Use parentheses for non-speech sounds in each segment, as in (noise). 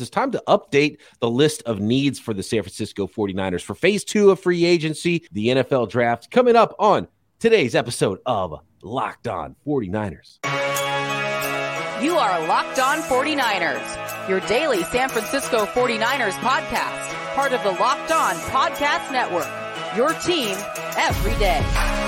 It's time to update the list of needs for the San Francisco 49ers for phase two of free agency, the NFL draft, coming up on today's episode of Locked On 49ers. You are Locked On 49ers, your daily San Francisco 49ers podcast, part of the Locked On Podcast Network. Your team every day.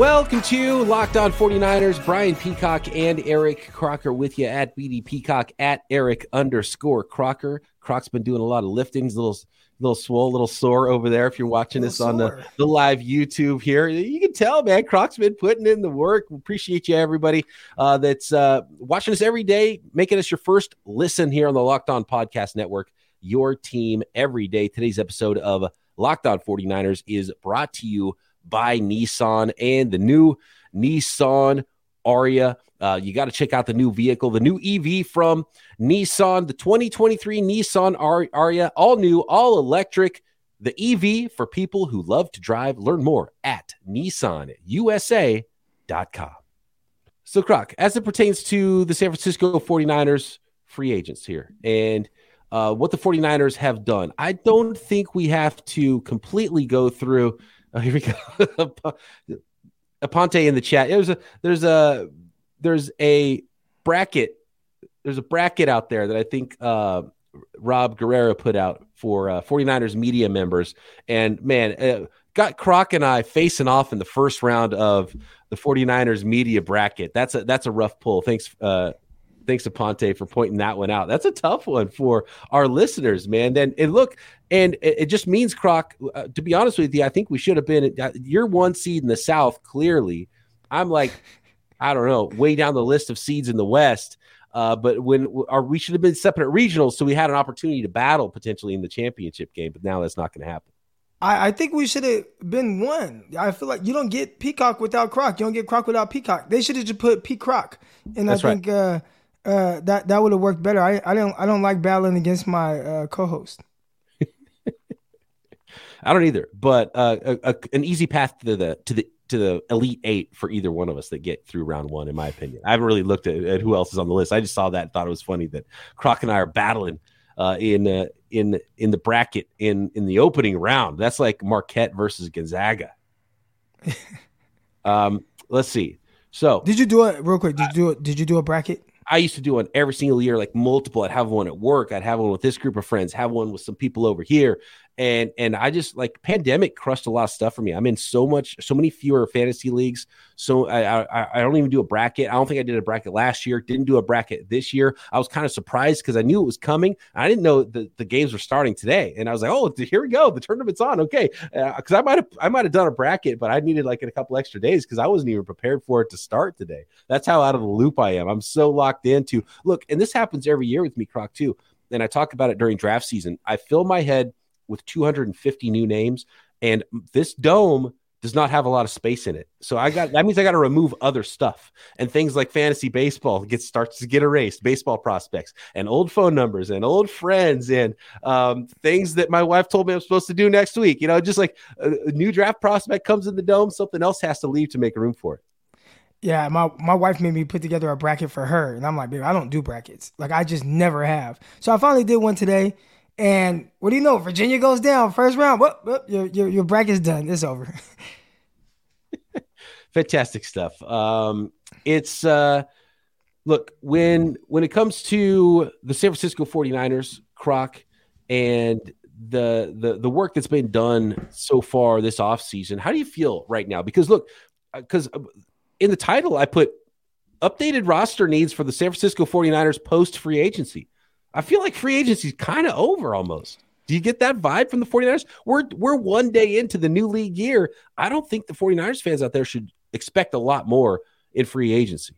Welcome to Locked On 49ers. Brian Peacock and Eric Crocker with you at BD Peacock at Eric underscore Crocker. Croc's been doing a lot of liftings, little little swole, little sore over there. If you're watching this on the, the live YouTube here, you can tell, man, Croc's been putting in the work. We Appreciate you, everybody uh, that's uh, watching us every day, making us your first listen here on the Locked On Podcast Network. Your team every day. Today's episode of Locked On 49ers is brought to you by Nissan and the new Nissan Ariya. Uh, you got to check out the new vehicle, the new EV from Nissan, the 2023 Nissan Ariya, all new, all electric. The EV for people who love to drive. Learn more at nissanusa.com. So, Croc, as it pertains to the San Francisco 49ers free agents here and uh, what the 49ers have done, I don't think we have to completely go through Oh, here we go. (laughs) Aponte in the chat. There's a there's a there's a bracket. There's a bracket out there that I think uh, Rob Guerrero put out for uh, 49ers media members. And man, uh, got Croc and I facing off in the first round of the 49ers media bracket. That's a that's a rough pull. Thanks uh, thanks to Ponte for pointing that one out. That's a tough one for our listeners, man. And, and look, and it, it just means Croc. Uh, to be honest with you, I think we should have been. Uh, you're one seed in the South. Clearly, I'm like, I don't know, way down the list of seeds in the West. Uh, but when our, we should have been separate regionals, so we had an opportunity to battle potentially in the championship game. But now that's not going to happen. I, I, think we should have been one. I feel like you don't get Peacock without Croc. You don't get Croc without Peacock. They should have just put Pete Croc. And That's I think right. Uh, that that would have worked better. I, I don't I don't like battling against my uh, co-host. (laughs) I don't either, but uh, a, a, an easy path to the to the to the elite eight for either one of us that get through round one, in my opinion. I haven't really looked at, at who else is on the list. I just saw that and thought it was funny that Croc and I are battling uh, in uh, in in the bracket in in the opening round. That's like Marquette versus Gonzaga. (laughs) um, let's see. So, did you do it real quick? Did you do it? Did you do a bracket? I used to do one every single year, like multiple. I'd have one at work. I'd have one with this group of friends. Have one with some people over here and and I just like pandemic crushed a lot of stuff for me. I'm in so much, so many fewer fantasy leagues. So I, I, I don't even do a bracket. I don't think I did a bracket last year. Didn't do a bracket this year. I was kind of surprised because I knew it was coming. I didn't know the, the games were starting today, and I was like, oh, here we go, the tournament's on. Okay, because uh, I might have I might have done a bracket, but I needed like a couple extra days because I wasn't even prepared for it to start today. That's how out of the loop I am. I'm so locked into look, and this happens every year with me, Croc too. And I talk about it during draft season. I fill my head with 250 new names, and this dome does not have a lot of space in it. So I got that means I got to remove other stuff and things like fantasy baseball gets starts to get erased, baseball prospects and old phone numbers and old friends and um, things that my wife told me I'm supposed to do next week. You know, just like a, a new draft prospect comes in the dome, something else has to leave to make room for it. Yeah, my my wife made me put together a bracket for her, and I'm like, babe, I don't do brackets. Like I just never have. So I finally did one today, and what do you know? Virginia goes down first round. Whoop, whoop, your, your, your bracket's done. It's over. (laughs) Fantastic stuff. Um, it's uh, look when when it comes to the San Francisco 49ers, Croc, and the the the work that's been done so far this offseason, how do you feel right now? Because look, because uh, uh, in the title I put updated roster needs for the San Francisco 49ers post free agency. I feel like free agency is kind of over almost. Do you get that vibe from the 49ers? We're we're one day into the new league year. I don't think the 49ers fans out there should expect a lot more in free agency.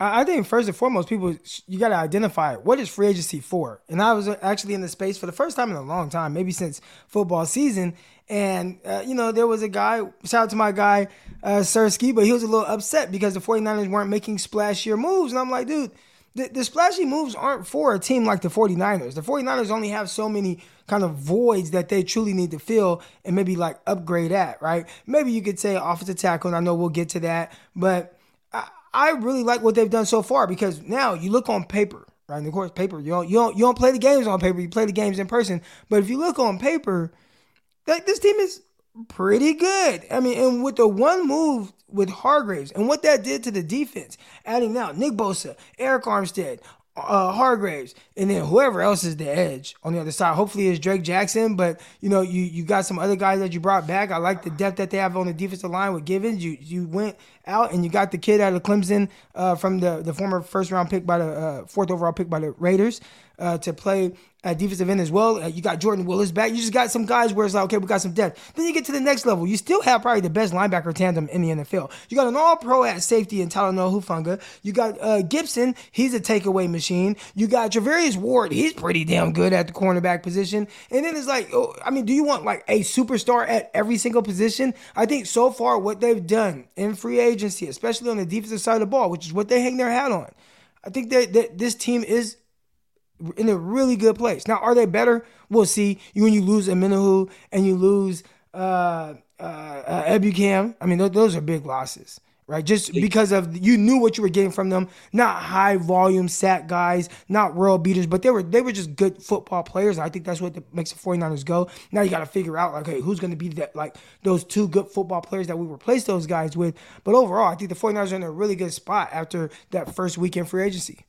I think first and foremost, people you got to identify what is free agency for. And I was actually in the space for the first time in a long time, maybe since football season. And uh, you know, there was a guy. Shout out to my guy uh, but he was a little upset because the 49ers weren't making splashier moves. And I'm like, dude the, the splashy moves aren't for a team like the 49ers. The 49ers only have so many kind of voids that they truly need to fill and maybe like upgrade at, right? Maybe you could say offensive tackle, and I know we'll get to that, but I, I really like what they've done so far because now you look on paper, right? And of course, paper you don't you don't you don't play the games on paper. You play the games in person. But if you look on paper, like this team is pretty good. I mean, and with the one move with Hargreaves and what that did to the defense, adding now Nick Bosa, Arik Armstead, uh, Hargreaves, and then whoever else is the edge on the other side. Hopefully, it's Drake Jackson, but you know, you you got some other guys that you brought back. I like the depth that they have on the defensive line with Givens. You you went out and you got the kid out of Clemson uh, from the the former first round pick by the uh, fourth overall pick by the Raiders uh, to play at defensive end as well. Uh, you got Jordan Willis back. You just got some guys where it's like, okay, we got some depth. Then you get to the next level. You still have probably the best linebacker tandem in the NFL. You got an all pro at safety in Talanoa Hufanga. You got uh, Gipson. He's a takeaway machine. You got Charvarius Ward. He's pretty damn good at the cornerback position. And then it's like, oh, I mean, do you want like a superstar at every single position? I think so far what they've done in free agency, especially on the defensive side of the ball, which is what they hang their hat on. I think that, that this team is in a really good place. Now, are they better? We'll see. You when you lose Omenihu and you lose uh, uh, uh, Ebukam, I mean, th- those are big losses, right? Just because of you knew what you were getting from them. Not high volume sack guys, not world beaters, but they were they were just good football players. I think that's what the, makes the 49ers go. Now you got to figure out like, hey, who's going to be that like those two good football players that we replace those guys with. But overall, I think the 49ers are in a really good spot after that first weekend free agency.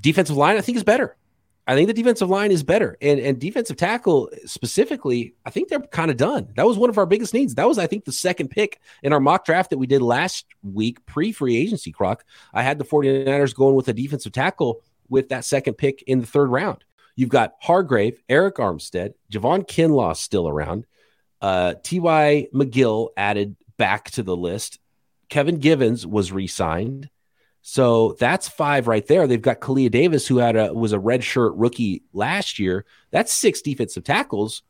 Defensive line, I think, is better. I think the defensive line is better, and and defensive tackle specifically, I think they're kind of done. That was one of our biggest needs. That was, I think, the second pick in our mock draft that we did last week, pre free agency. Croc, I had the 49ers going with a defensive tackle with that second pick in the third round. You've got Hargrave, Arik Armstead, Javon Kinlaw still around, uh, T.Y. McGill added back to the list. Kevin Givens was re-signed. So that's five right there. They've got Kalia Davis, who had a was a red shirt rookie last year. That's six defensive tackles.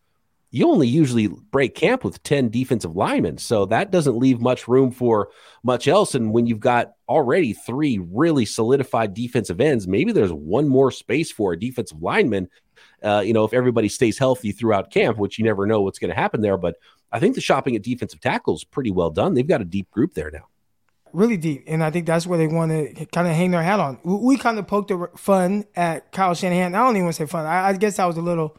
You only usually break camp with 10 defensive linemen. So that doesn't leave much room for much else. And when you've got already three really solidified defensive ends, maybe there's one more space for a defensive lineman. Uh, you know, if everybody stays healthy throughout camp, which you never know what's going to happen there. But I think the shopping at defensive tackles pretty well done. They've got a deep group there now really deep, and I think that's where they want to kind of hang their hat on. We, kind of poked the fun at Kyle Shanahan. I don't even want to say fun. I, I, guess I was a little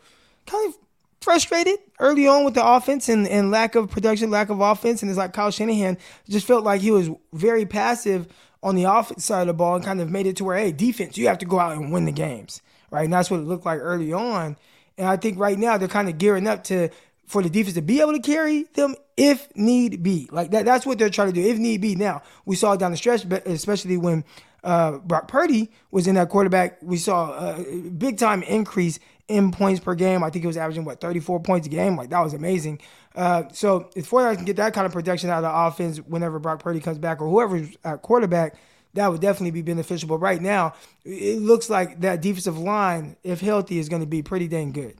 kind of frustrated early on with the offense and, and lack of production, lack of offense, and it's like Kyle Shanahan just felt like he was very passive on the offense side of the ball and kind of made it to where, hey, defense, you have to go out and win the games, right? And that's what it looked like early on. And I think right now they're kind of gearing up to for the defense to be able to carry them if need be. Like that, that's what they're trying to do, if need be. Now, we saw down the stretch, especially when uh, Brock Purdy was in that quarterback. We saw a big time increase in points per game. I think it was averaging, what, 34 points a game? Like, that was amazing. Uh, so if 49ers can get that kind of protection out of the offense whenever Brock Purdy comes back or whoever's at quarterback, that would definitely be beneficial. But right now, it looks like that defensive line, if healthy, is going to be pretty dang good.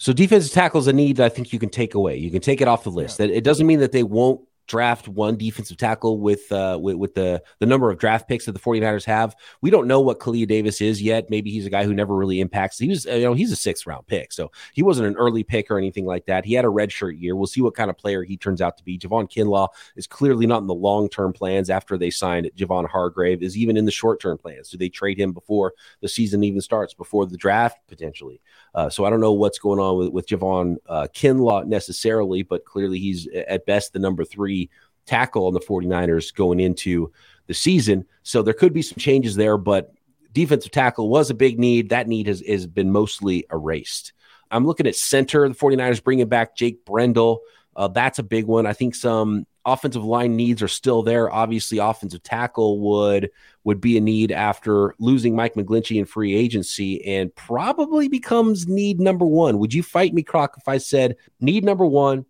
So defensive tackle is a need that I think you can take away. You can take it off the list. Yeah. It doesn't mean that they won't draft one defensive tackle with uh, with, with, the the number of draft picks that the 49ers have. We don't know what Kalia Davis is yet. Maybe he's a guy who never really impacts. He was you know he's a sixth round pick, so he wasn't an early pick or anything like that. He had a red shirt year. We'll see what kind of player he turns out to be. Javon Kinlaw is clearly not in the long term plans after they signed Javon Hargrave. Is even in the short term plans. Do they trade him before the season even starts? Before the draft potentially? Uh, so I don't know what's going on with with Javon uh, Kinlaw necessarily, but clearly he's at best the number three tackle on the 49ers going into the season. So there could be some changes there, but defensive tackle was a big need. That need has, has been mostly erased. I'm looking at center. The 49ers bringing back Jake Brendel. Uh, that's a big one. I think some offensive line needs are still there. Obviously, offensive tackle would would be a need after losing Mike McGlinchey in free agency, and probably becomes need number one. Would you fight me, Croc, if I said need number one?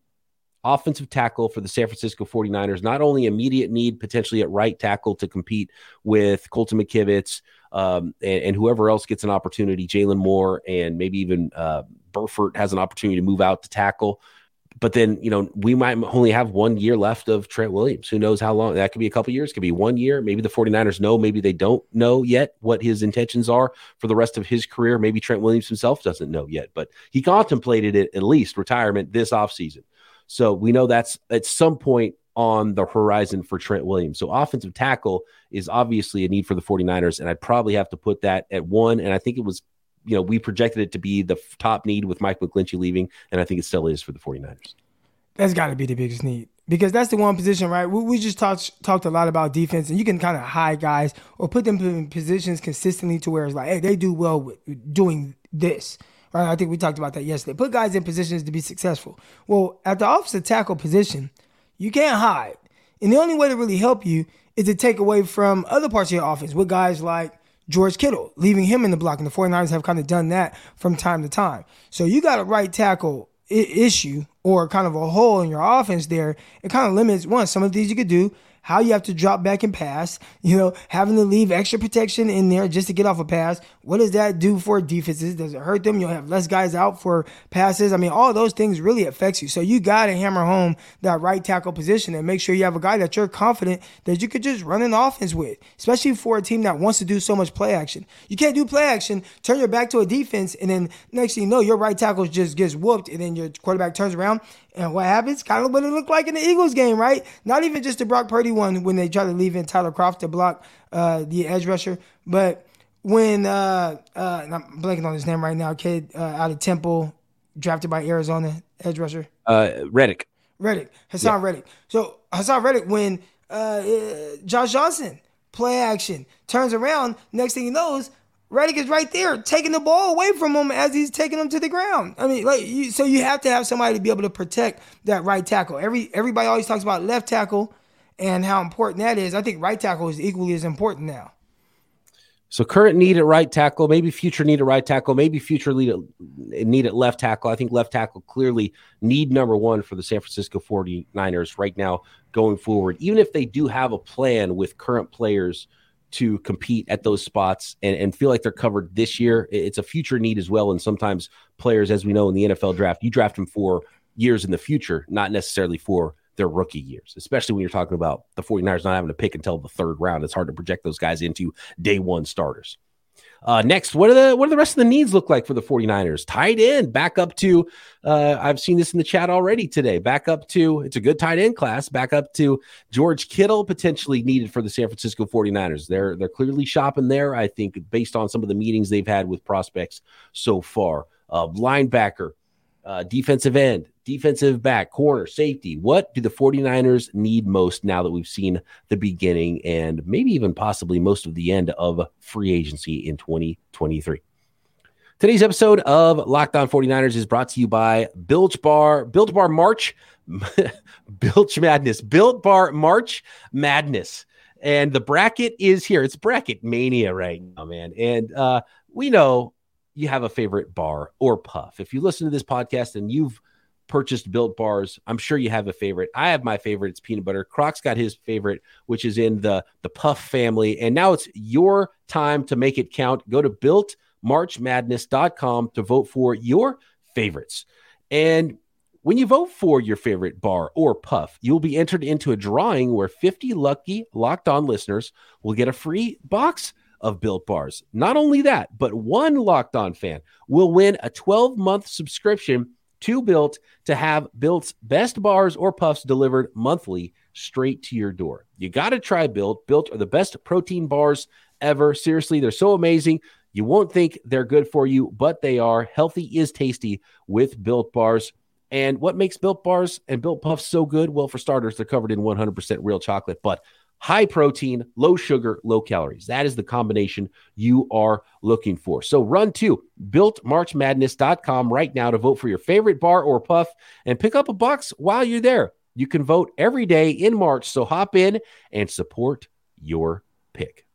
Offensive tackle for the San Francisco 49ers. Not only immediate need potentially at right tackle to compete with Colton McKivitz um, and, and, whoever else gets an opportunity, Jaylon Moore, and maybe even uh, Burford has an opportunity to move out to tackle. But then, you know, we might only have one year left of Trent Williams. Who knows how long? That could be a couple years, could be one year. Maybe the 49ers know, maybe they don't know yet what his intentions are for the rest of his career. Maybe Trent Williams himself doesn't know yet, but he contemplated it at least retirement this offseason. So we know that's at some point on the horizon for Trent Williams. So offensive tackle is obviously a need for the 49ers, and I'd probably have to put that at one. And I think it was, you know, we projected it to be the top need with Mike McGlinchey leaving, and I think it still is for the 49ers. That's got to be the biggest need because that's the one position, right? We, we just talked talked a lot about defense, and you can kind of hide guys or put them in positions consistently to where it's like, hey, they do well with doing this. Right? I think we talked about that yesterday. Put guys in positions to be successful. Well, at the offensive tackle position, you can't hide. And the only way to really help you is to take away from other parts of your offense with guys like George Kittle, leaving him in the block. And the 49ers have kind of done that from time to time. So you got a right tackle issue or kind of a hole in your offense there. It kind of limits one, some of these you could do how you have to drop back and pass, you know, having to leave extra protection in there just to get off a pass. What does that do for defenses? Does it hurt them? You'll have less guys out for passes. I mean, all those things really affects you. So you got to hammer home that right tackle position and make sure you have a guy that you're confident that you could just run an offense with, especially for a team that wants to do so much play action. You can't do play action, turn your back to a defense, and then next thing you know, your right tackle just gets whooped, and then your quarterback turns around and what happens? Kind of what it looked like in the Eagles game, right? Not even just the Brock Purdy one when they try to leave in Tyler Kroft to block uh, the edge rusher, but when uh, uh, I'm blanking on his name right now, kid uh, out of Temple, drafted by Arizona, edge rusher. Uh, Reddick. Reddick, Haason yeah. Reddick. So Haason Reddick, when uh, Josh Johnson play action turns around, next thing he knows, Reddick is right there taking the ball away from him as he's taking him to the ground. I mean, like, you, so you have to have somebody to be able to protect that right tackle. Every everybody always talks about left tackle and how important that is. I think right tackle is equally as important now. So current need at right tackle, maybe future need at right tackle, maybe future need at, need at left tackle. I think left tackle clearly need number one for the San Francisco 49ers right now going forward. Even if they do have a plan with current players – to compete at those spots and, and feel like they're covered this year. It's a future need as well. And sometimes players, as we know in the NFL draft, you draft them for years in the future, not necessarily for their rookie years, especially when you're talking about the 49ers not having to pick until the third round. It's hard to project those guys into day one starters. Uh, next, what are the what are the rest of the needs look like for the 49ers? Tight end, back up to uh, I've seen this in the chat already today. Back up to it's a good tight end class, back up to George Kittle potentially needed for the San Francisco 49ers. They're they're clearly shopping there, I think, based on some of the meetings they've had with prospects so far. Uh, linebacker, uh, defensive end, defensive back, corner, safety. What do the 49ers need most now that we've seen the beginning and maybe even possibly most of the end of free agency in 2023? Today's episode of Locked On 49ers is brought to you by Built Bar, Built Bar March, (laughs) Built Madness, Built Bar March Madness. And the bracket is here. It's bracket mania right now, man. And uh, we know you have a favorite bar or puff. If you listen to this podcast and you've purchased built bars, I'm sure you have a favorite. I have my favorite. It's peanut butter. Croc's got his favorite, which is in the the puff family. And now it's your time to make it count. Go to builtmarchmadness.com to vote for your favorites. And when you vote for your favorite bar or puff, you'll be entered into a drawing where 50 lucky locked on listeners will get a free box of Built Bars. Not only that, but one Locked On fan will win a 12 month subscription to Built to have Built's best bars or puffs delivered monthly straight to your door. You got to try Built. Built are the best protein bars ever. Seriously, they're so amazing. You won't think they're good for you, but they are. Healthy is tasty with Built Bars. And what makes Built Bars and Built Puffs so good? Well, for starters, they're covered in 100% real chocolate, but high protein, low sugar, low calories. That is the combination you are looking for. So run to builtmarchmadness.com right now to vote for your favorite bar or puff and pick up a box while you're there. You can vote every day in March, so hop in and support your pick.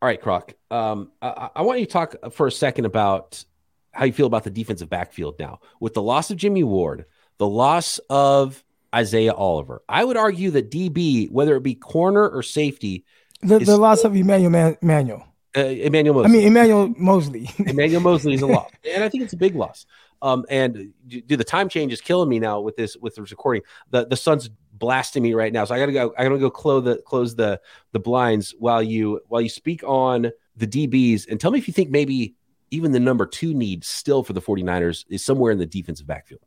All right, Croc. Um, I, I want you to talk for a second about how you feel about the defensive backfield now with the loss of Jimmy Ward, the loss of Isaiah Oliver. I would argue that DB, whether it be corner or safety, the, the loss of Emmanuel Man- Manuel. Uh, Emmanuel Moseley. I mean, Emmanuel Moseley. (laughs) Emmanuel Moseley is a loss. And I think it's a big loss. Um, and do the time change is killing me now with this with this recording. The the sun's blasting me right now, so I gotta go. I gotta go close the close the the blinds while you while you speak on the DBs and tell me if you think maybe even the number two need still for the 49ers is somewhere in the defensive backfield.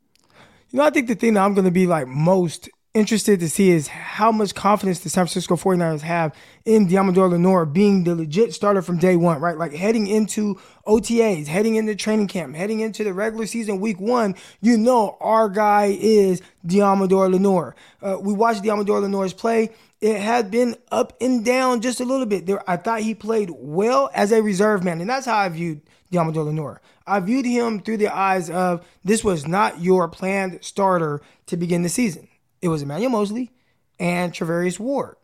You know, I think the thing that I'm going to be like most interested to see is how much confidence the San Francisco 49ers have in Deommodore Lenoir being the legit starter from day one, right? Like heading into OTAs, heading into training camp, heading into the regular season week one, you know our guy is Deommodore Lenoir. Uh, we watched Deommodore Lenoir's play. It had been up and down just a little bit. There, I thought he played well as a reserve man, and that's how I viewed Deommodore Lenoir. I viewed him through the eyes of this was not your planned starter to begin the season it was Emmanuel Moseley and Charvarius Ward.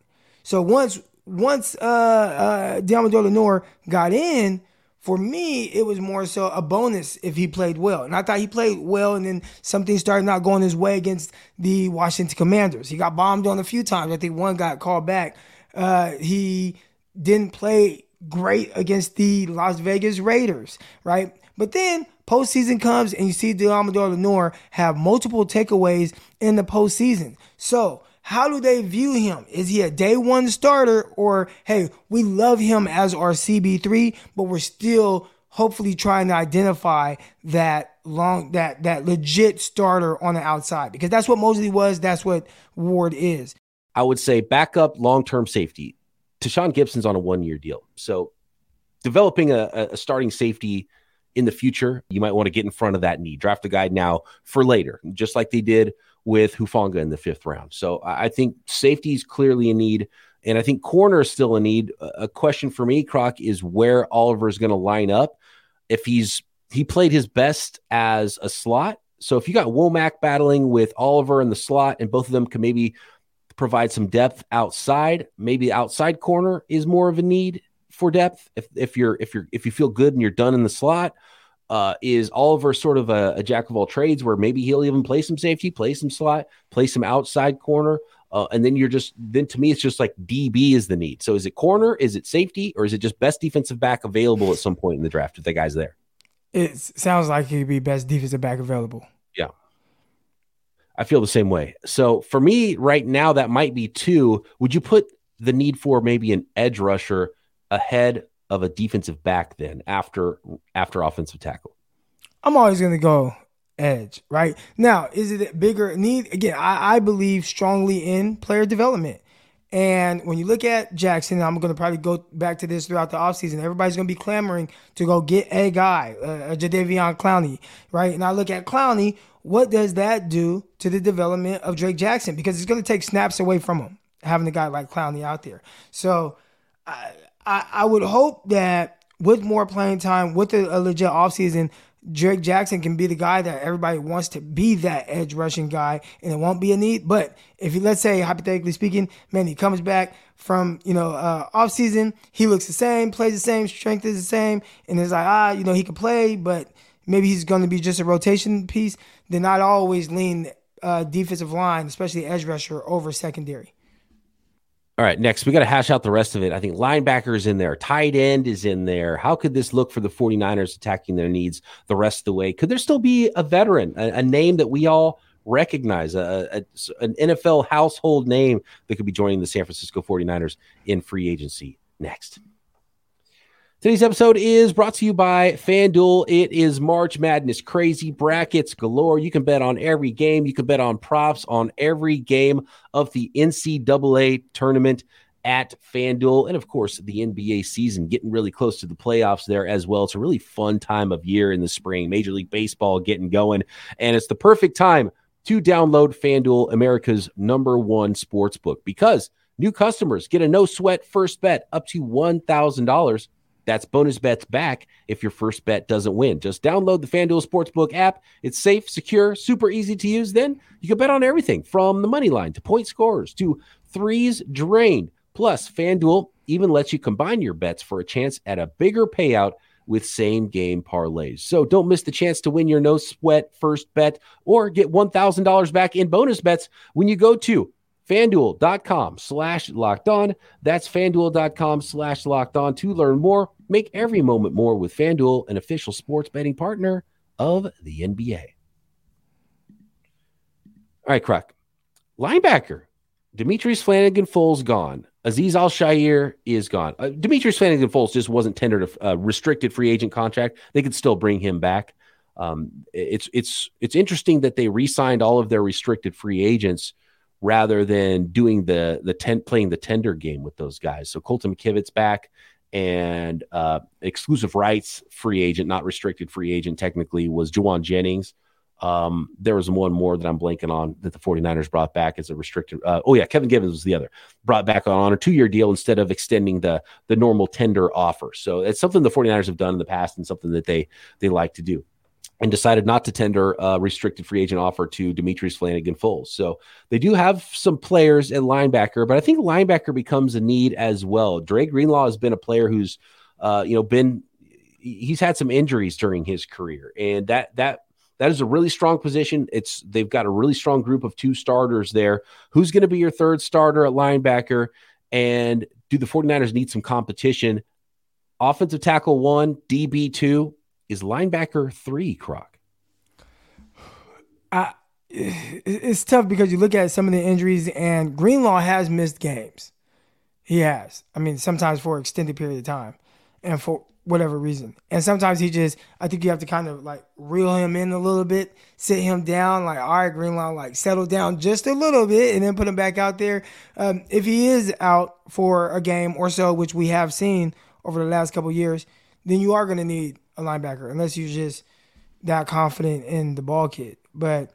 So once once uh, uh, Deommodore Lenoir got in, for me, it was more so a bonus if he played well. And I thought he played well, and then something started not going his way against the Washington Commanders. He got bombed on a few times. I think one got called back. Uh, he didn't play great against the Las Vegas Raiders, right? But then postseason comes and you see Deommodore Lenoir have multiple takeaways in the postseason. So how do they view him? Is he a day one starter or hey, we love him as our CB3, but we're still hopefully trying to identify that long that that legit starter on the outside because that's what Moseley was, that's what Ward is. I would say backup long-term safety. Tashaun Gipson's on a one-year deal. So developing a, a starting safety in the future, you might want to get in front of that need. Draft a guy now for later, just like they did with Hufanga in the fifth round. So I think safety is clearly a need. And I think corner is still a need. A question for me, Croc, is where Oliver is going to line up. If he's he played his best as a slot. So if you got Womack battling with Oliver in the slot, and both of them can maybe provide some depth outside, maybe outside corner is more of a need for depth. If if you're if you're if you feel good and you're done in the slot, uh, is Oliver sort of a, a, jack of all trades where maybe he'll even play some safety, play some slot, play some outside corner. Uh, and then you're just, then to me, it's just like DB is the need. So is it corner? Is it safety? Or is it just best defensive back available at some point in the draft if the guy's there? It sounds like he'd be best defensive back available. Yeah. I feel the same way. So for me right now, that might be two. Would you put the need for maybe an edge rusher ahead of a defensive back then after after offensive tackle? I'm always going to go edge, right? Now, is it a bigger need? Again, I, I believe strongly in player development. And when you look at Jackson, I'm going to probably go back to this throughout the offseason. Everybody's going to be clamoring to go get a guy, uh, a Jadeveon Clowney, right? And I look at Clowney, what does that do to the development of Drake Jackson? Because it's going to take snaps away from him, having a guy like Clowney out there. So I, I, I would hope that with more playing time, with a, a legit offseason, Drake Jackson can be the guy that everybody wants to be that edge rushing guy, and it won't be a need. But if you let's say hypothetically speaking, man, he comes back from you know uh, off season, he looks the same, plays the same, strength is the same, and it's like ah, you know he can play, but maybe he's going to be just a rotation piece. Then I'd always lean uh, defensive line, especially edge rusher, over secondary. All right, next we got to hash out the rest of it. I think linebacker is in there, tight end is in there. How could this look for the 49ers attacking their needs the rest of the way? Could there still be a veteran, a, a name that we all recognize, a, a, an NFL household name that could be joining the San Francisco 49ers in free agency next? Today's episode is brought to you by FanDuel. It is March Madness crazy brackets galore. You can bet on every game. You can bet on props on every game of the NCAA tournament at FanDuel. And of course, the NBA season getting really close to the playoffs there as well. It's a really fun time of year in the spring. Major League Baseball getting going. And it's the perfect time to download FanDuel, America's number one sports book, because new customers get a no sweat first bet up to $1,000 that's bonus bets back if your first bet doesn't win. Just download the FanDuel Sportsbook app. It's safe, secure, super easy to use. Then you can bet on everything from the money line to point scores to threes drained. Plus, FanDuel even lets you combine your bets for a chance at a bigger payout with same game parlays. So don't miss the chance to win your no sweat first bet or get $1,000 back in bonus bets when you go to fanduel.com slash locked on. That's fanduel.com slash locked on to learn more. Make every moment more with Fanduel, an official sports betting partner of the NBA. All right, Croc. Linebacker. Demetrius Flannigan-Fowles gone. Azeez Al-Shaair is gone. Uh, Demetrius Flannigan-Fowles just wasn't tendered a, a, restricted free agent contract. They could still bring him back. Um, it's it's it's interesting that they re-signed all of their restricted free agents rather than doing the the ten, playing the tender game with those guys. So Colton McKivitz back and uh, exclusive rights free agent, not restricted free agent technically, was Jauan Jennings. Um, there was one more that I'm blanking on that the 49ers brought back as a restricted. Uh, oh yeah, Kevin Givens was the other brought back on, on a two year deal instead of extending the the normal tender offer. So it's something the 49ers have done in the past and something that they they like to do. And decided not to tender a restricted free agent offer to Demetrius Flannigan-Fowles. So they do have some players at linebacker, but I think linebacker becomes a need as well. Dre Greenlaw has been a player who's, uh, you know, been he's had some injuries during his career, and that that that is a really strong position. It's they've got a really strong group of two starters there. Who's going to be your third starter at linebacker? And do the 49ers need some competition? Offensive tackle one, DB two, is linebacker three, Croc? It's tough because you look at some of the injuries, and Greenlaw has missed games. He has. I mean, sometimes for an extended period of time. And for whatever reason. And sometimes he just, I think you have to kind of like reel him in a little bit, sit him down, like, all right, Greenlaw, like settle down just a little bit and then put him back out there. Um, if he is out for a game or so, which we have seen over the last couple years, then you are going to need a linebacker unless you're just that confident in the ball kid. But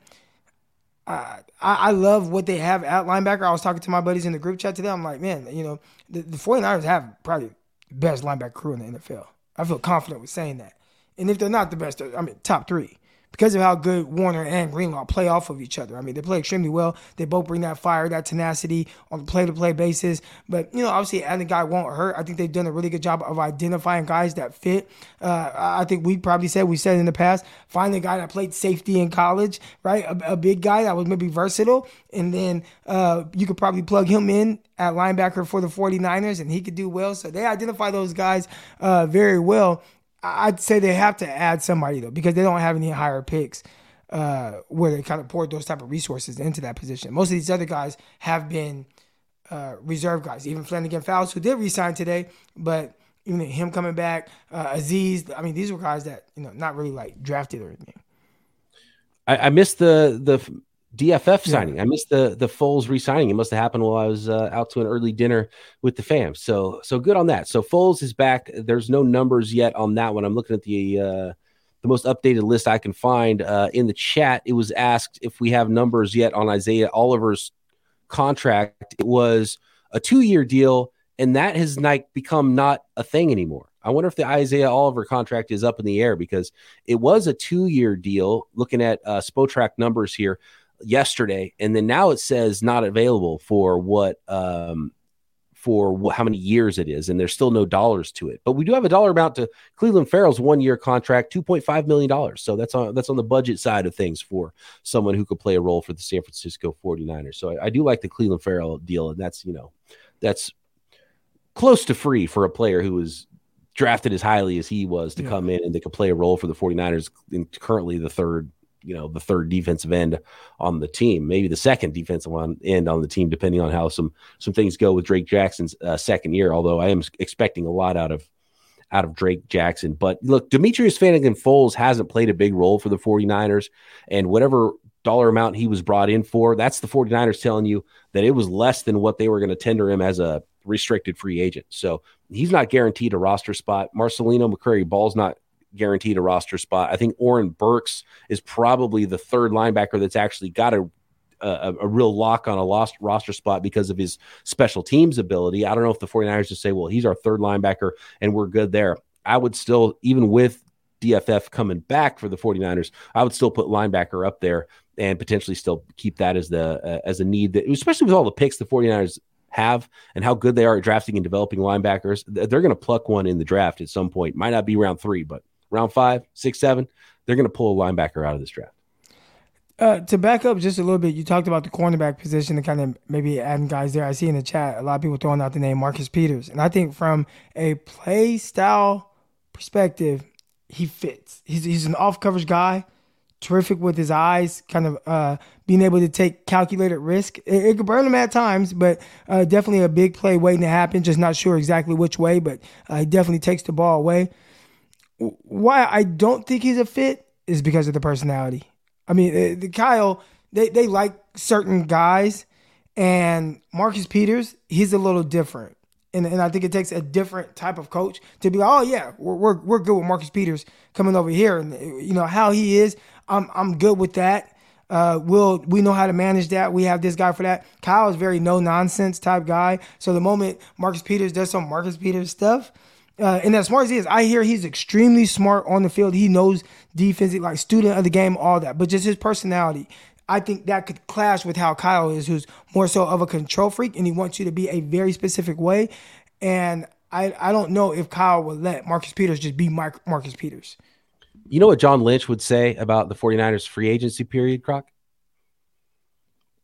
I, I love what they have at linebacker. I was talking to my buddies in the group chat today. I'm like, man, you know, the, the 49ers have probably the best linebacker crew in the NFL. I feel confident with saying that. And if they're not the best, I mean, top three because of how good Warner and Greenlaw play off of each other. I mean, they play extremely well. They both bring that fire, that tenacity on the play to play basis. But, you know, obviously, adding a guy won't hurt. I think they've done a really good job of identifying guys that fit. Uh, I think we probably said, we said in the past, find a guy that played safety in college, right? A, a big guy that was maybe versatile. And then uh, you could probably plug him in at linebacker for the 49ers and he could do well. So they identify those guys uh, very well. I'd say they have to add somebody though because they don't have any higher picks uh, where they kind of poured those type of resources into that position. Most of these other guys have been uh, reserve guys, even Flannigan Fowles, who did resign today, but even him coming back, uh, Azeez. I mean, these were guys that you know not really like drafted or anything. I, I missed the the DFF signing. Yeah. I missed the the Fowles re-signing. It must have happened while I was uh, out to an early dinner with the fam. So so good on that. So Fowles is back. There's no numbers yet on that one. I'm looking at the uh, the most updated list I can find uh, in the chat. It was asked if we have numbers yet on Isaiah Oliver's contract. It was a two year deal, and that has like become not a thing anymore. I wonder if the Isaiah Oliver contract is up in the air because it was a two year deal. Looking at uh, Spotrac numbers here yesterday, and then now it says not available for what um, for wh- how many years it is, and there's still no dollars to it. But we do have a dollar amount to Clelin Ferrell's one year contract, two point five million dollars. So that's on that's on the budget side of things for someone who could play a role for the San Francisco 49ers. So I, I do like the Cleveland Farrell deal, and that's you know that's close to free for a player who was drafted as highly as he was to yeah. come in and they could play a role for the 49ers in currently the third you know the third defensive end on the team, maybe the second defensive end on the team, depending on how some some things go with Drake Jackson's uh, second year. Although I am expecting a lot out of out of Drake Jackson. But look, Demetrius Flannigan-Fowles hasn't played a big role for the 49ers, and whatever dollar amount he was brought in for, that's the 49ers telling you that it was less than what they were going to tender him as a restricted free agent. So he's not guaranteed a roster spot. Marcelino McCrary-Ball's not guaranteed a roster spot. I think Oren Burks is probably the third linebacker that's actually got a a, a, real lock on a lost roster spot because of his special teams ability. I don't know if the 49ers just say, well, he's our third linebacker and we're good there. I would still, even with DFF coming back for the 49ers, I would still put linebacker up there and potentially still keep that as the uh, as a need that especially with all the picks the 49ers have and how good they are at drafting and developing linebackers. They're going to pluck one in the draft at some point. Might not be round 3, but round five, six, seven, they're going to pull a linebacker out of this draft. Uh, to back up just a little bit, you talked about the cornerback position and kind of maybe adding guys there. I see in the chat a lot of people throwing out the name Marcus Peters, and I think from a play style perspective, he fits. He's he's an off coverage guy, terrific with his eyes, kind of uh, being able to take calculated risk. It, it could burn him at times, but uh, definitely a big play waiting to happen. Just not sure exactly which way, but uh, he definitely takes the ball away why I don't think he's a fit is because of the personality. I mean, uh, the Kyle, they, they like certain guys, And Marcus Peters, he's a little different. And, and I think it takes a different type of coach to be like, oh yeah, we're, we're, we're good with Marcus Peters coming over here, and you know how he is. I'm I'm good with that. Uh, we'll we know how to manage that. We have this guy for that. Kyle is very no nonsense type guy. So the moment Marcus Peters does some Marcus Peters stuff, uh, and as smart as he is, I hear he's extremely smart on the field. He knows defense, like student of the game, all that. But just his personality, I think that could clash with how Kyle is, who's more so of a control freak and he wants you to be a very specific way. And I, I don't know if Kyle would let Marcus Peters just be Marcus Peters. You know what John Lynch would say about the 49ers free agency period, Croc?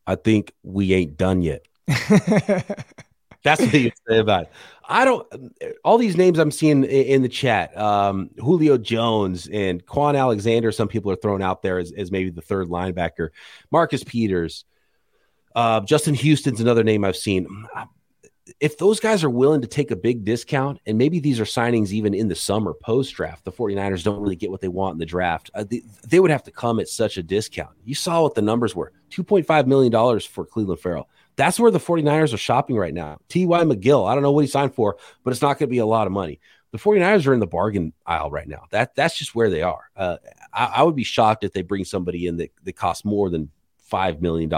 I think we ain't done yet. (laughs) That's what you (laughs) say about it. I don't. All these names I'm seeing in the chat, um, Julio Jones and Kwon Alexander. Some people are throwing out there as, as maybe the third linebacker. Marcus Peters, uh, Justin Houston's another name I've seen. If those guys are willing to take a big discount, and maybe these are signings even in the summer post draft, the 49ers don't really get what they want in the draft. Uh, they, they would have to come at such a discount. You saw what the numbers were $2.5 million for Clelin Ferrell. That's where the 49ers are shopping right now. T.Y. McGill, I don't know what he signed for, but it's not going to be a lot of money. The 49ers are in the bargain aisle right now. That That's just where they are. Uh, I, I, would be shocked if they bring somebody in that, that costs more than $5 million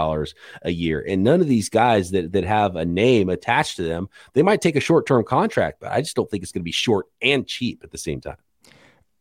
a year. And none of these guys that, that have a name attached to them, they might take a short term contract, but I just don't think it's going to be short and cheap at the same time.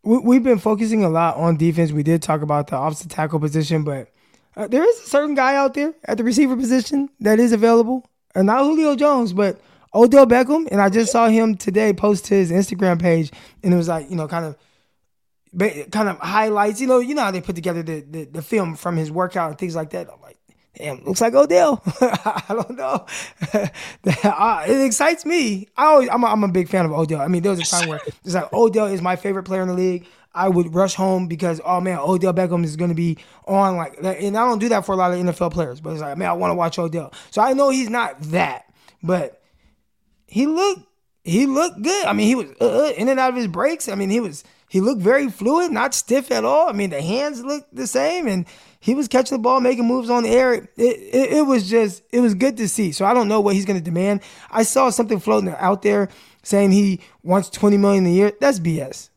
We've been focusing a lot on defense. We did talk about the offensive tackle position, but uh, there is a certain guy out there at the receiver position that is available, and not Julio Jones, but Odell Beckham. And I just saw him today post his Instagram page, and it was like you know, kind of, kind of highlights. You know, you know how they put together the the, the film from his workout and things like that. I'm like, damn, looks like Odell. (laughs) I don't know. (laughs) it excites me. I always, I'm a, I'm a big fan of Odell. I mean, there was a time where it's like Odell is my favorite player in the league. I would rush home because oh man, Odell Beckham is going to be on like, and I don't do that for a lot of NFL players, but it's like man, I want to watch Odell. So I know he's not that, but he looked he looked good. I mean, he was uh, uh, in and out of his breaks. I mean, he was he looked very fluid, not stiff at all. I mean, the hands looked the same, and he was catching the ball, making moves on the air. It, it, it was just it was good to see. So I don't know what he's going to demand. I saw something floating out there saying he wants twenty million a year. That's BS.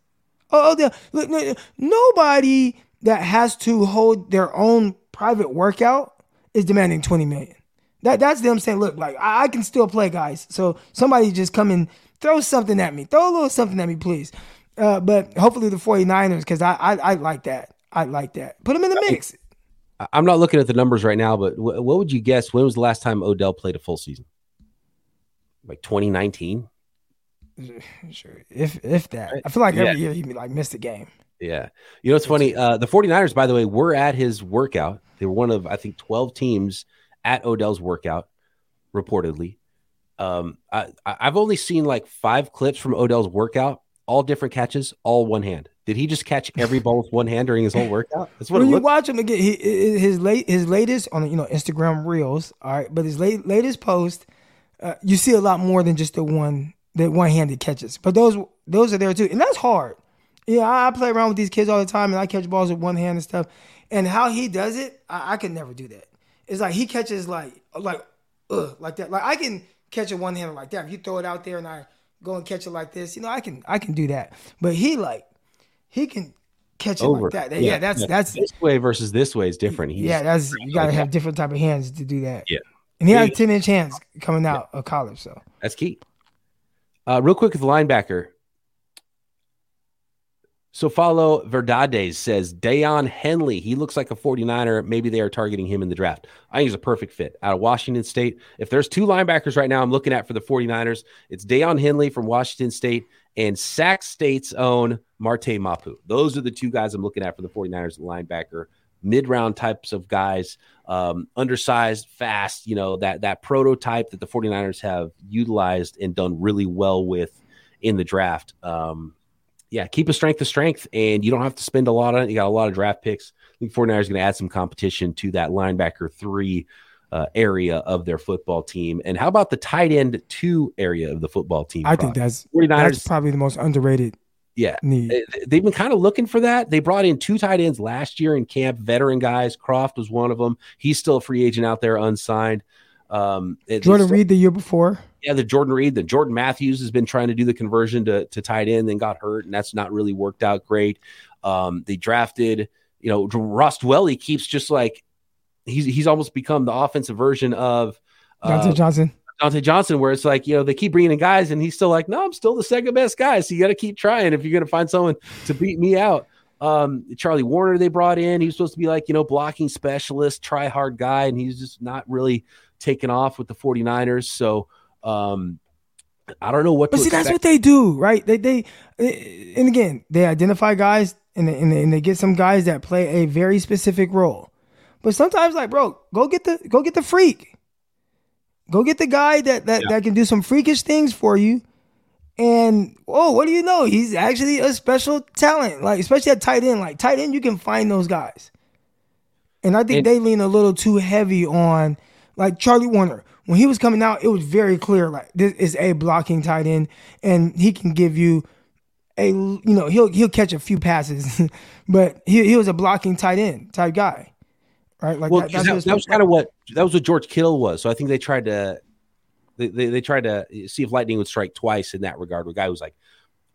Oh, look, nobody that has to hold their own private workout is demanding 20 million. That that's them saying, look, like I, I can still play, guys. So somebody just come and throw something at me. Throw a little something at me, please. Uh, but hopefully the 49ers, because I, I I like that. I like that. Put them in the mix. I'm not looking at the numbers right now, but what would you guess? When was the last time Odell played a full season? Like 2019? (laughs) Sure. If if that. I feel like every yeah. year he like missed a game. Yeah. You know, it's funny. Uh, the 49ers, by the way, were at his workout. They were one of, I think, 12 teams at Odell's workout, reportedly. Um, I, I've only seen like five clips from Odell's workout, all different catches, all one hand. Did he just catch every ball with one hand during his whole (laughs) workout? That's what when you watch him again. He, his late his latest on you know Instagram reels. All right, but his late, latest post, uh, you see a lot more than just the one the one-handed catches. But those those are there too, and that's hard. Yeah, I, I, play around with these kids all the time, and I catch balls with one hand and stuff. And how he does it, I, I could never do that. It's like he catches like like ugh, like that. Like I can catch a one hander like that. If you throw it out there and I go and catch it like this, you know, I can I can do that. But he like he can catch it Over. like that. Yeah, yeah that's yeah. that's this way versus this way is different. He's, yeah, that's you gotta have different type of hands to do that. Yeah. And he has ten inch hands coming out yeah. of college, so that's key. Uh, real quick with the linebacker. So follow Verdades says Daiyan Henley. He looks like a 49er. Maybe they are targeting him in the draft. I think he's a perfect fit out of Washington State. If there's two linebackers right now I'm looking at for the 49ers, it's Daiyan Henley from Washington State and Sac State's own Marte Mapu. Those are the two guys I'm looking at for the 49ers linebacker mid round types of guys, um, undersized, fast, you know, that that prototype that the 49ers have utilized and done really well with in the draft. Um, yeah, keep a strength of strength, and you don't have to spend a lot on it. You got a lot of draft picks. I think 49ers are going to add some competition to that linebacker three uh, area of their football team. And how about the tight end two area of the football team? I think that's 49ers. That's probably the most underrated yeah, Neat. they've been kind of looking for that. They brought in two tight ends last year in camp, veteran guys. Kroft was one of them. He's still a free agent out there, unsigned. Um, Jordan Reed the year before. Yeah, the Jordan Reed, the Jordan Matthews has been trying to do the conversion to to tight end, then got hurt, and that's not really worked out great. Um, they drafted, you know, Ross Dwelley keeps just like he's he's almost become the offensive version of uh, Diontae Johnson. Diontae Johnson, where it's like, you know, they keep bringing in guys and he's still like, no, I'm still the second best guy. So you got to keep trying if you're going to find someone to beat me out. Um, Charlie Woerner, they brought in, he was supposed to be like, you know, blocking specialist, try hard guy, and he's just not really taken off with the 49ers. So, um, I don't know what. But see, expect. that's what they do, right? They they, and again, they identify guys and they, and they, and they get some guys that play a very specific role. But sometimes, like, bro, go get the go get the freak. Go get the guy that that, yeah. that can do some freakish things for you. And oh, what do you know? He's actually a special talent. Like, especially at tight end. Like tight end, you can find those guys. And I think and, they lean a little too heavy on like Charlie Woerner. When he was coming out, it was very clear like this is a blocking tight end, and he can give you a you know he'll he'll catch a few passes, (laughs) but he he was a blocking tight end type guy right? Like well, that, that, that was kind of what that was what George Kittle was. So I think they tried to they, they, they tried to see if lightning would strike twice in that regard. A guy who's like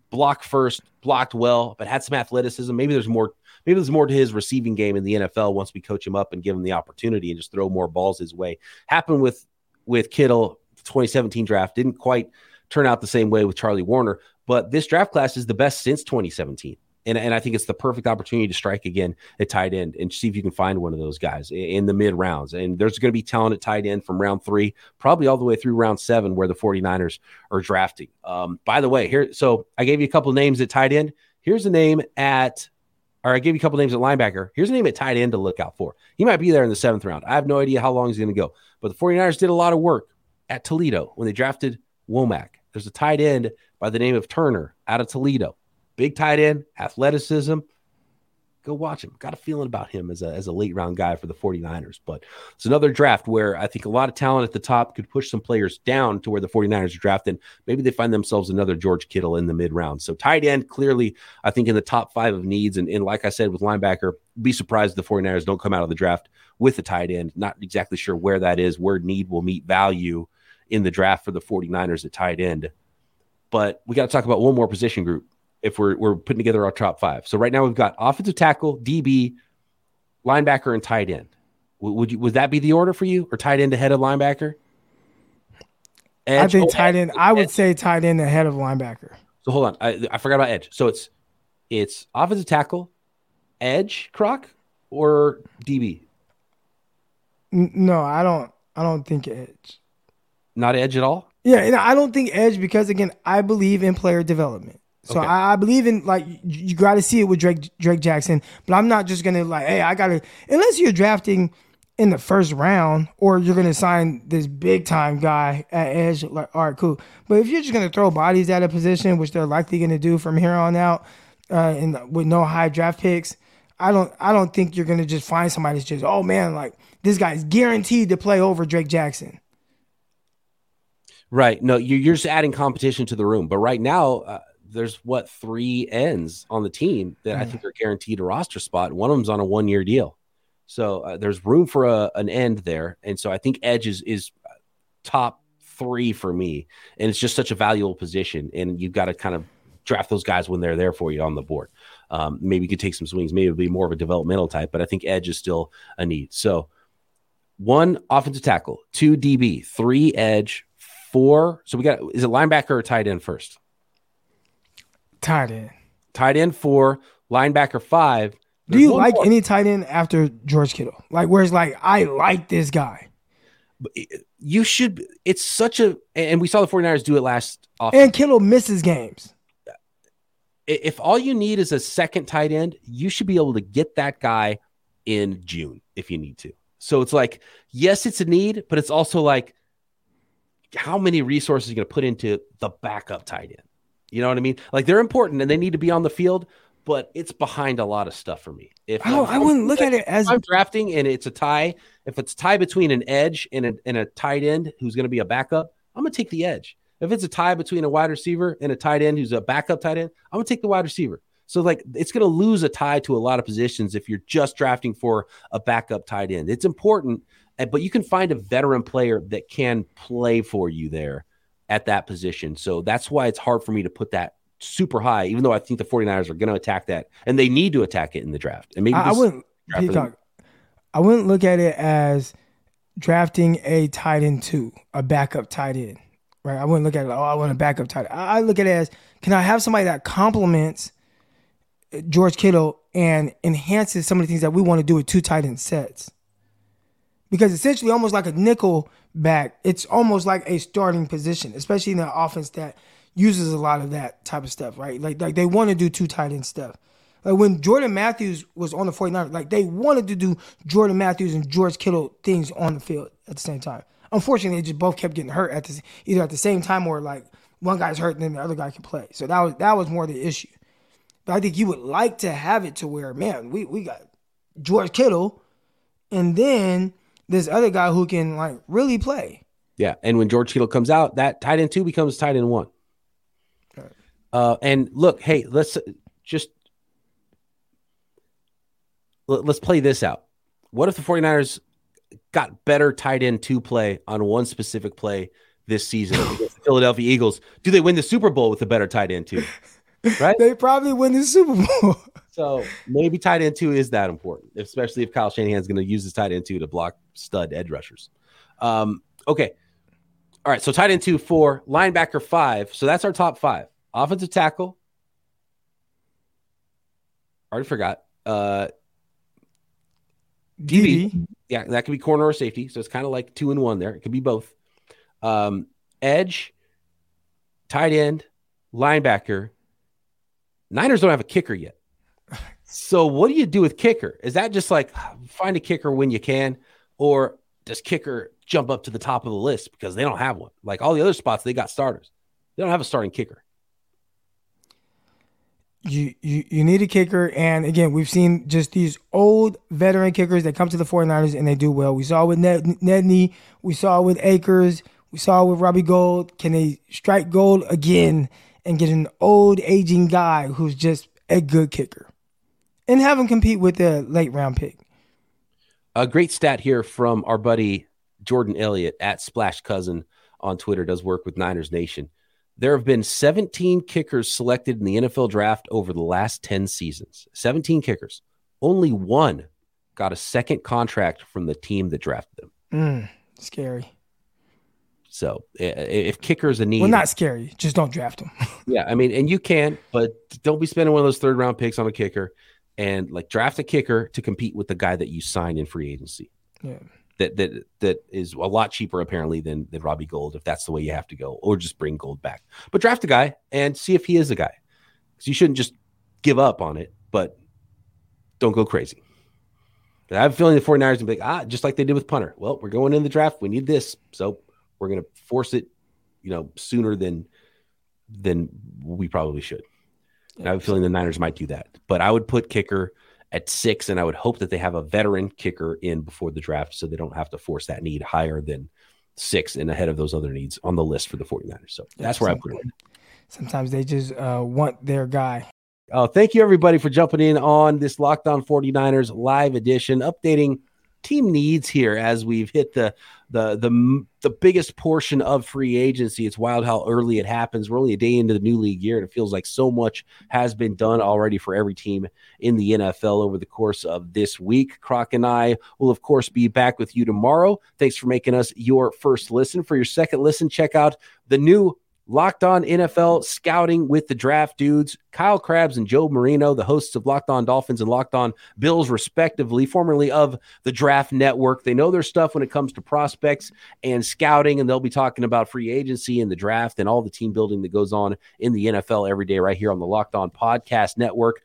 block first, blocked well, but had some athleticism. Maybe there's more. Maybe there's more to his receiving game in the NFL once we coach him up and give him the opportunity and just throw more balls his way. Happened with with Kittle, 2017 draft didn't quite turn out the same way with Charlie Woerner, but this draft class is the best since 2017 and, and I think it's the perfect opportunity to strike again at tight end and see if you can find one of those guys in the mid rounds. And there's going to be talent at tight end from round three, probably all the way through round seven, where the 49ers are drafting. Um, by the way, here, so I gave you a couple names at tight end. Here's a name at, or I gave you a couple names at linebacker. Here's a name at tight end to look out for. He might be there in the seventh round. I have no idea how long he's going to go, but the 49ers did a lot of work at Toledo when they drafted Womack. There's a tight end by the name of Turner out of Toledo big tight end, athleticism. Go watch him. Got a feeling about him as a, as a late round guy for the 49ers. But it's another draft where I think a lot of talent at the top could push some players down to where the 49ers are drafting. Maybe they find themselves another George Kittle in the mid round. So tight end, clearly, I think in the top five of needs. And, and like I said, with linebacker, be surprised the 49ers don't come out of the draft with a tight end. Not exactly sure where that is, where need will meet value in the draft for the 49ers at tight end. But we got to talk about one more position group if we're we're putting together our top five. So right now we've got offensive tackle, DB, linebacker, and tight end. Would you would that be the order for you, or tight end ahead of linebacker? Edge, I think oh, tight end. I would say tight end ahead of linebacker. So hold on, I, I forgot about edge. So it's it's offensive tackle, edge, croc, or DB. No, I don't. I don't think edge. Not edge at all. Yeah, and I don't think edge because again, I believe in player development. So okay. I, I, believe in like you got to see it with Drake Drake Jackson, but I'm not just gonna like, hey, I gotta unless you're drafting in the first round or you're gonna sign this big time guy at edge. Like, all right, cool. But if you're just gonna throw bodies at a position, which they're likely gonna do from here on out, uh, and with no high draft picks, I don't I don't think you're gonna just find somebody that's just oh man, like this guy's guaranteed to play over Drake Jackson. Right. No, you're, just adding competition to the room. But right now. Uh, there's what three ends on the team that I think are guaranteed a roster spot. One of them's on a one year deal, so uh, there's room for a, an end there. And so I think edge is is top three for me, and it's just such a valuable position. And you've got to kind of draft those guys when they're there for you on the board. Um, maybe you could take some swings. Maybe it'll be more of a developmental type, but I think edge is still a need. So one offensive tackle, two DB, three edge, four. So we got is it linebacker or tight end first? Tight end. Tight end four, linebacker five. Do you like more. any tight end after George Kittle? Like, where's like, I like this guy. You should. It's such a, and we saw the 49ers do it last off. And Kittle misses games. If all you need is a second tight end, you should be able to get that guy in June if you need to. So it's like, yes, it's a need, but it's also like, how many resources are you going to put into the backup tight end? You know what I mean? Like they're important and they need to be on the field, but it's behind a lot of stuff for me. If oh, I wouldn't look at it as I'm drafting and it's a tie. If it's a tie between an edge and a, and a tight end who's going to be a backup, I'm going to take the edge. If it's a tie between a wide receiver and a tight end who's a backup tight end, I'm going to take the wide receiver. So like it's going to lose a tie to a lot of positions if you're just drafting for a backup tight end. It's important eh, but you can find a veteran player that can play for you there at that position. So that's why it's hard for me to put that super high, even though I think the 49ers are going to attack that and they need to attack it in the draft. And maybe I, I wouldn't, Peacock, I wouldn't look at it as drafting a tight end two, a backup tight end, right? I wouldn't look at it, oh, I want a backup tight end. I, I look at it as, can I have somebody that complements uh, George Kittle and enhances some of the things that we want to do with two tight end sets? Because essentially, almost like a nickel back, it's almost like a starting position, especially in an offense that uses a lot of that type of stuff, right? Like, like they want to do two tight end stuff. Like when Jordan Matthews was on the 49ers, like they wanted to do Jordan Matthews and George Kittle things on the field at the same time. Unfortunately, they just both kept getting hurt at the, either at the same time or like one guy's hurt and then the other guy can play. So that was that was more the issue. But I think you would like to have it to where, man, we, we got George Kittle and then this other guy who can like really play. Yeah. And when George Kittle comes out, that tight end two becomes tight end one. Right. Uh, and look, hey, let's just let's play this out. What if the 49ers got better tight end two play on one specific play this season against the (laughs) Philadelphia Eagles? Do they win the Super Bowl with a better tight end two? Right? they probably win the Super Bowl. so maybe tight end two is that important, especially if Kyle Shanahan's going to use his tight end two to block stud edge rushers. Um, okay. All right. So tight end two, four, linebacker five. So that's our top five. Offensive tackle. Already forgot. Uh, DB. Yeah, that could be corner or safety. So it's kind of like two and one there. It could be both. Um, edge, tight end, linebacker. Niners don't have a kicker yet. (laughs) So what do you do with kicker? Is that just like find a kicker when you can, or does kicker jump up to the top of the list because they don't have one? Like all the other spots, they got starters. They don't have a starting kicker. You, you you need a kicker. And again we've seen just these old veteran kickers that come to the 49ers and they do well. We saw with Ned, Nedney we saw with Akers. We saw with Robbie Gould. Can they strike gold again and get an old aging guy who's just a good kicker and have him compete with the late round pick a great stat here from our buddy Jordan Elliott at Splash Cousin on Twitter does work with Niners Nation there have been 17 kickers selected in the NFL draft over the last 10 seasons. 17 kickers. Only one got a second contract from the team that drafted them. Mm, scary. So if kickers a need, well, not scary. Just don't draft them. (laughs) yeah, I mean, and you can, but don't be spending one of those third round picks on a kicker, and like draft a kicker to compete with the guy that you signed in free agency. Yeah that that that is a lot cheaper apparently than than Robbie Gould if that's the way you have to go, or just bring Gould back. But draft a guy and see if he is a guy, because you shouldn't just give up on it, but don't go crazy. I have a feeling the 49ers will be like, ah, just like they did with punter. Well, we're going in the draft. We need this. So we're going to force it, you know, sooner than than we probably should. And I have a feeling the Niners might do that. But I would put kicker at six, and I would hope that they have a veteran kicker in before the draft so they don't have to force that need higher than six and ahead of those other needs on the list for the 49ers. So that's where I put it. Sometimes they just uh, want their guy. Oh, thank you everybody for jumping in on this Locked On 49ers live edition, updating team needs here as we've hit the the the the biggest portion of free agency. It's wild how early it happens. We're only a day into the new league year, and it feels like so much has been done already for every team in the NFL over the course of this week. Croc and I will, of course, be back with you tomorrow. Thanks for making us your first listen. For your second listen, check out the new Locked On NFL Scouting with the Draft Dudes, Kyle Crabbs and Joe Marino, the hosts of Locked On Dolphins and Locked On Bills, respectively, formerly of the Draft Network. They know their stuff when it comes to prospects and scouting, and they'll be talking about free agency and the draft and all the team building that goes on in the NFL every day right here on the Locked On Podcast Network.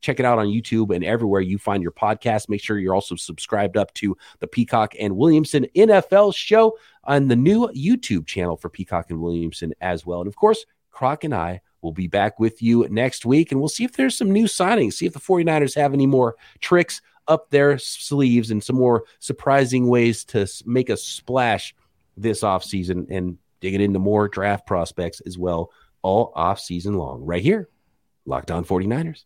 Check it out on YouTube and everywhere you find your podcast. Make sure you're also subscribed up to the Peacock and Williamson NFL show on the new YouTube channel for Peacock and Williamson as well. And of course, Croc and I will be back with you next week and we'll see if there's some new signings, see if the 49ers have any more tricks up their sleeves and some more surprising ways to make a splash this offseason and digging into more draft prospects as well all off season long right here locked on 49ers